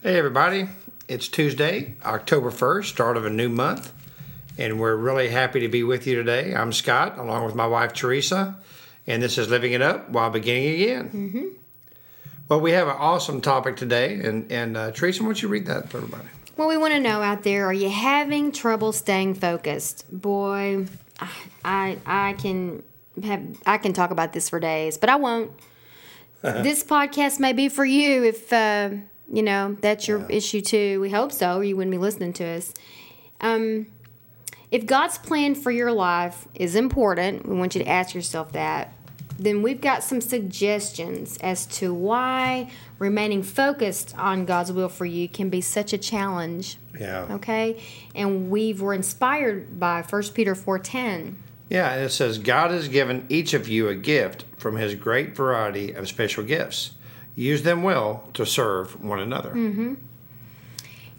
Hey, everybody. It's Tuesday, October 1st, start of a new month, and we're really happy to be with you today. I'm Scott, along with my wife, Teresa, and this is Living It Up While Beginning Again. Mm-hmm. Well, we have an awesome topic today, and, and uh, Teresa, why don't you read that for everybody? Well, we want to know out there: Are you having trouble staying focused? Boy, I I can have I can talk about this for days, but I won't. this podcast may be for you if uh, you know that's your Yeah. issue too. We hope so, or you wouldn't be listening to us. Um, if God's plan for your life is important, we want you to ask yourself that. Then we've got some suggestions as to why remaining focused on God's will for you can be such a challenge. Yeah. Okay, and we were inspired by 1 Peter four ten. Yeah, and it says, God has given each of you a gift from his great variety of special gifts. Use them well to serve one another. Mm-hmm.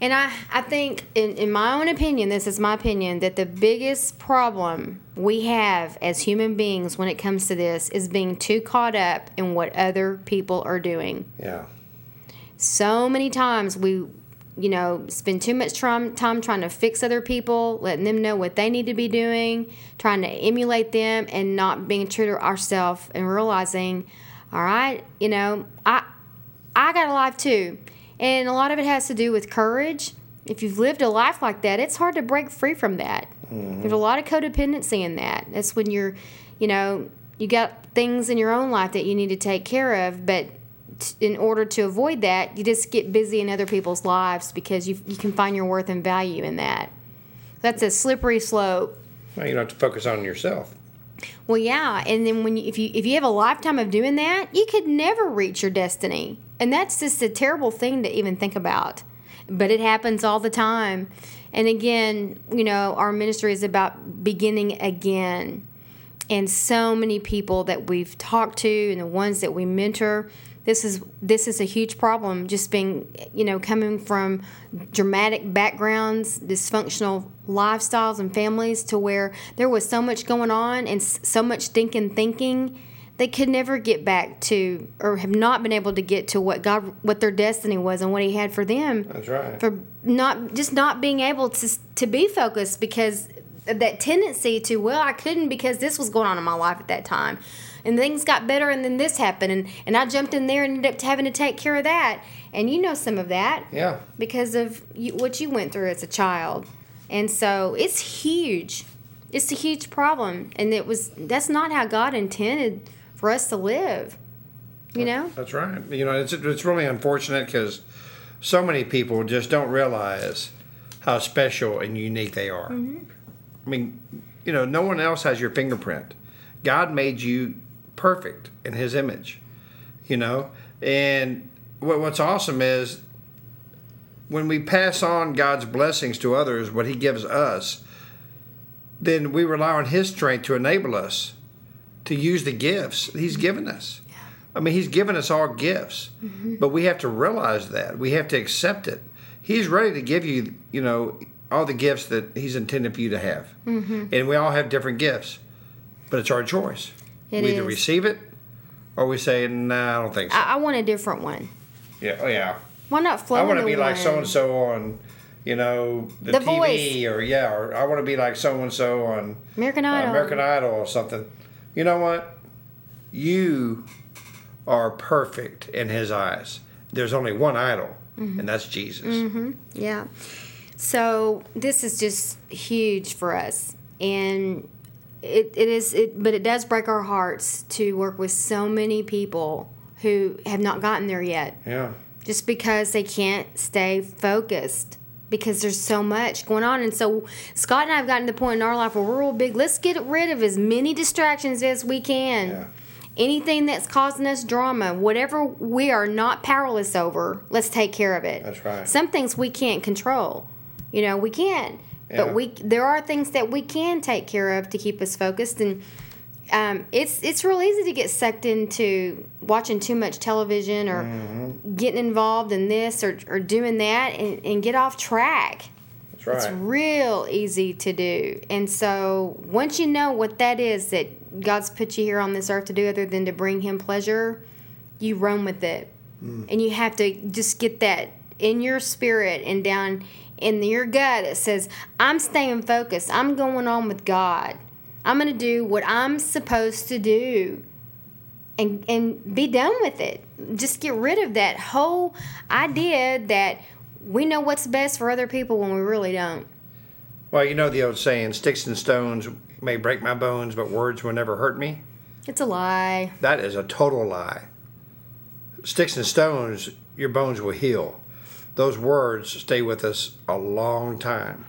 And I, I think, in, in my own opinion, this is my opinion, that the biggest problem we have as human beings when it comes to this is being too caught up in what other people are doing. Yeah. So many times we, you know, spend too much trum- time trying to fix other people, letting them know what they need to be doing, trying to emulate them, and not being true to ourselves and realizing, all right, you know, I, I got a life too. And a lot of it has to do with courage. If you've lived a life like that, it's hard to break free from that. Mm-hmm. There's a lot of codependency in that. That's when you're, you know, you got things in your own life that you need to take care of, but in order to avoid that, you just get busy in other people's lives because you, you can find your worth and value in that. That's a slippery slope. Well, you don't have to focus on yourself. Well, yeah, and then when you, if you if you have a lifetime of doing that, you could never reach your destiny, and that's just a terrible thing to even think about. But it happens all the time, and again, you know, our ministry is about beginning again, and so many people that we've talked to and the ones that we mentor. This is this is a huge problem. Just being, you know, coming from dramatic backgrounds, dysfunctional lifestyles and families, to where there was so much going on and so much thinking, thinking, they could never get back to, or have not been able to get to what God, what their destiny was and what He had for them That's right. for not just not being able to to be focused because of that tendency to well I couldn't because this was going on in my life at that time and things got better and then this happened and and I jumped in there and ended up having to take care of that and you know some of that Yeah. because of you, what you went through as a child and so it's huge it's a huge problem and it was that's not how God intended for us to live you know That's right. You know, it's it's really unfortunate because so many people just don't realize how special and unique they are. Mm-hmm. I mean, you know, no one else has your fingerprint. God made you perfect in His image. You know, and what, what's awesome is when we pass on God's blessings to others, what He gives us, then we rely on His strength to enable us to use the gifts He's given us. I mean, He's given us all gifts, but we have to realize that. We have to accept it. He's ready to give you, you know, all the gifts that He's intended for you to have. Mm-hmm. And we all have different gifts, but it's our choice. It we either is. receive it or we say, nah, I don't think so. I, I want a different one yeah, oh, yeah. why not flow I want to be the like so and so on, you know, the, The TV, Voice. or yeah, or I want to be like so and so on American uh, Idol. American Idol or something. You know what? You are perfect in His eyes. There's only one idol, Mm-hmm. and that's Jesus. Yeah. So this is just huge for us, and it, it is it, but it does break our hearts to work with so many people who have not gotten there yet, Yeah. just because they can't stay focused. Because there's so much going on, and so Scott and I have gotten to the point in our life where we're real big. Let's get rid of as many distractions as we can, Yeah. anything that's causing us drama, whatever we are not powerless over, let's take care of it. That's right. Some things we can't control. You know, we can't. Yeah. But we there are things that we can take care of to keep us focused and um, it's it's real easy to get sucked into watching too much television or Mm-hmm. getting involved in this or, or doing that and, and get off track. That's right. It's real easy to do. And so once you know what that is that God's put you here on this earth to do other than to bring him pleasure, you run with it. And you have to just get that in your spirit and down in your gut it says, I'm staying focused. I'm going on with God. I'm going to do what I'm supposed to do and and be done with it. Just get rid of that whole idea that we know what's best for other people when we really don't. Well, you know the old saying, sticks and stones may break my bones, but words will never hurt me. It's a lie. That is a total lie. Sticks and stones, your bones will heal. Those words stay with us a long time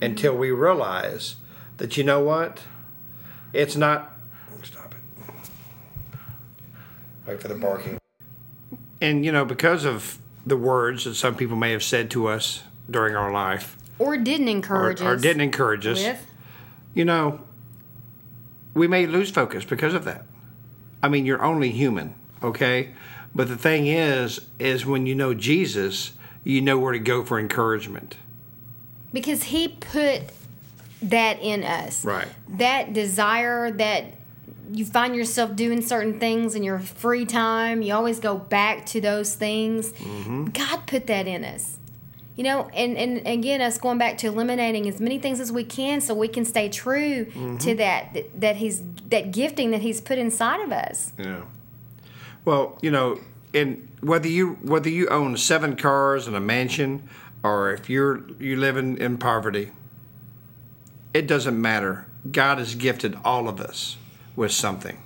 until we realize that, you know what? It's not. Stop it. Wait for the barking. And, you know, because of the words that some people may have said to us during our life Or didn't or, encourage or us. didn't encourage us, with. you know, we may lose focus because of that. I mean, you're only human, okay? But the thing is, is when you know Jesus, you know where to go for encouragement. Because he put that in us. Right. That desire that you find yourself doing certain things in your free time, you always go back to those things. Mm-hmm. God put that in us. You know, and, and again, us going back to eliminating as many things as we can so we can stay true Mm-hmm. to that, that that he's that gifting that he's put inside of us. Yeah. Well, you know, and whether you whether you own seven cars and a mansion, or if you're you live in, in poverty, it doesn't matter. God has gifted all of us with something.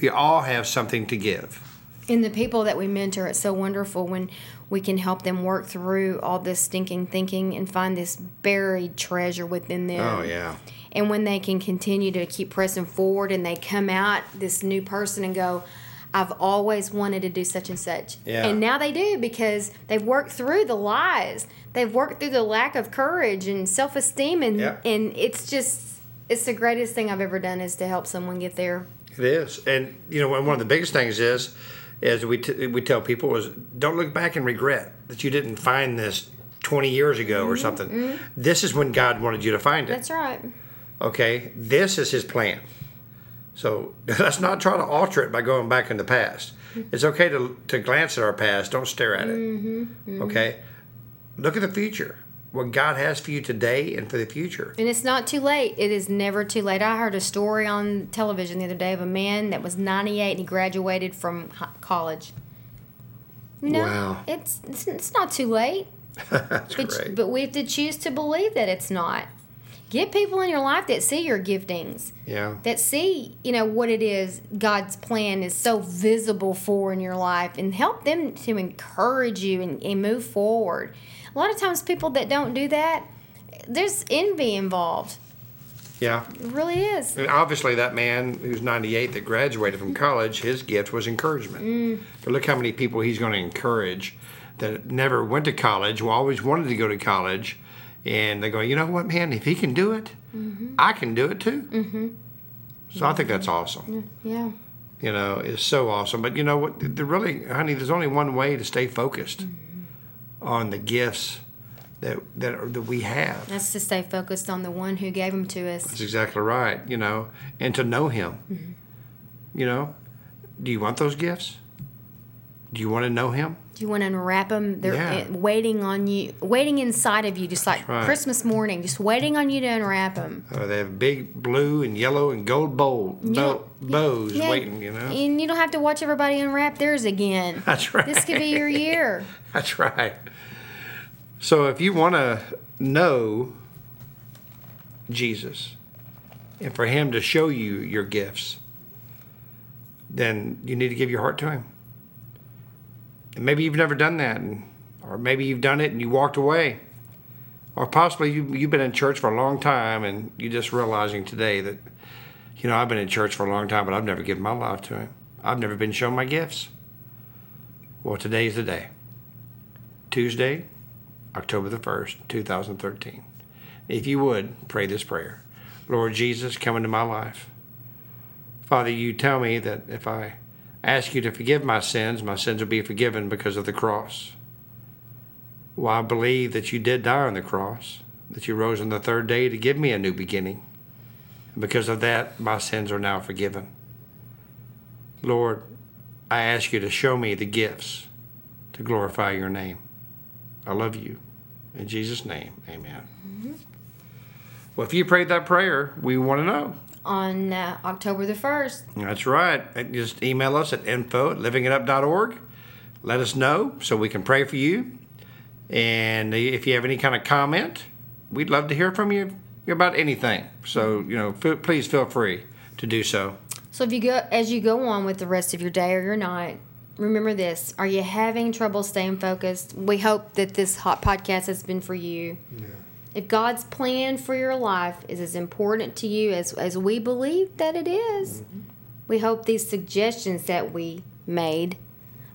We all have something to give. And the people that we mentor, it's so wonderful when we can help them work through all this stinking thinking and find this buried treasure within them. Oh yeah. And when they can continue to keep pressing forward and they come out this new person and go, I've always wanted to do such and such. Yeah. And now they do because they've worked through the lies. They've worked through the lack of courage and self esteem and Yeah. and it's just it's the greatest thing I've ever done is to help someone get there. It is, and you know, one of the biggest things is, is we t- we tell people is don't look back and regret that you didn't find this twenty years ago or mm-hmm, something. Mm-hmm. This is when God wanted you to find it. That's right. Okay, this is His plan. So let's not try to alter it by going back in the past. It's okay to to glance at our past. Don't stare at it. Mm-hmm, mm-hmm. Okay, look at the future. What God has for you today and for the future. And it's not too late. It is never too late. I heard a story on television the other day of a man that was 98 and he graduated from college. You know, Wow. it's, it's it's not too late. That's But, great. but we have to choose to believe that it's not. Get people in your life that see your giftings, yeah. that see, you know, what it is God's plan is so visible for in your life and help them to encourage you and, and move forward. A lot of times, people that don't do that, there's envy involved. Yeah. It really is. And obviously, that man who's 98 that graduated from college, his gift was encouragement. Mm. But look how many people he's going to encourage that never went to college, who always wanted to go to college, and they go, you know what, man, if he can do it, mm-hmm. I can do it too. Mm-hmm. So I think that's awesome. Yeah. You know, it's so awesome. But you know what? The really, honey, there's only one way to stay focused mm-hmm. on the gifts that that, are, that we have. That's to stay focused on the one who gave them to us. That's exactly right. You know, and to know Him. Mm-hmm. You know, do you want those gifts? Do you want to know Him? Do you want to unwrap them? They're Yeah. uh, waiting on you, waiting inside of you, just like right. Christmas morning, just waiting on you to unwrap them. Uh, they have big blue and yellow and gold bowl, bow, bows waiting. You know, And you don't have to watch everybody unwrap theirs again. that's right. This could be your year. That's right. So if you want to know Jesus and for Him to show you your gifts, then you need to give your heart to Him. And maybe you've never done that, and, or maybe you've done it and you walked away. Or possibly you, you've been in church for a long time and you're just realizing today that You know, I've been in church for a long time, but I've never given my life to Him. I've never been shown my gifts. Well, today's the day. Tuesday, October the 1st, 2013. If you would, pray this prayer Lord Jesus, come into my life. Father, you tell me that if I ask you to forgive my sins, my sins will be forgiven because of the cross. Well, I believe that you did die on the cross, that you rose on the third day to give me a new beginning. And because of that, my sins are now forgiven. Lord, I ask you to show me the gifts to glorify your name. I love you. In Jesus' name, amen. Mm-hmm. Well, if you prayed that prayer, we want to know. On uh, October the 1st. That's right. Just email us at info at livingitup.org. Let us know so we can pray for you. And if you have any kind of comment, we'd love to hear from you about anything. So, you know, f- please feel free to do so. So if you go as you go on with the rest of your day or your night, remember this: Are you having trouble staying focused? We hope that this hot podcast has been for you. Yeah. If God's plan for your life is as important to you as as we believe that it is, mm-hmm. we hope these suggestions that we made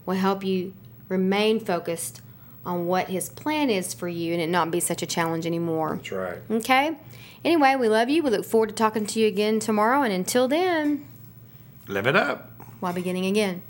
will help you remain focused on what His plan is for you and it not be such a challenge anymore. That's right. Okay. Anyway, we love you. We look forward to talking to you again tomorrow. And until then, Live it up. While beginning again.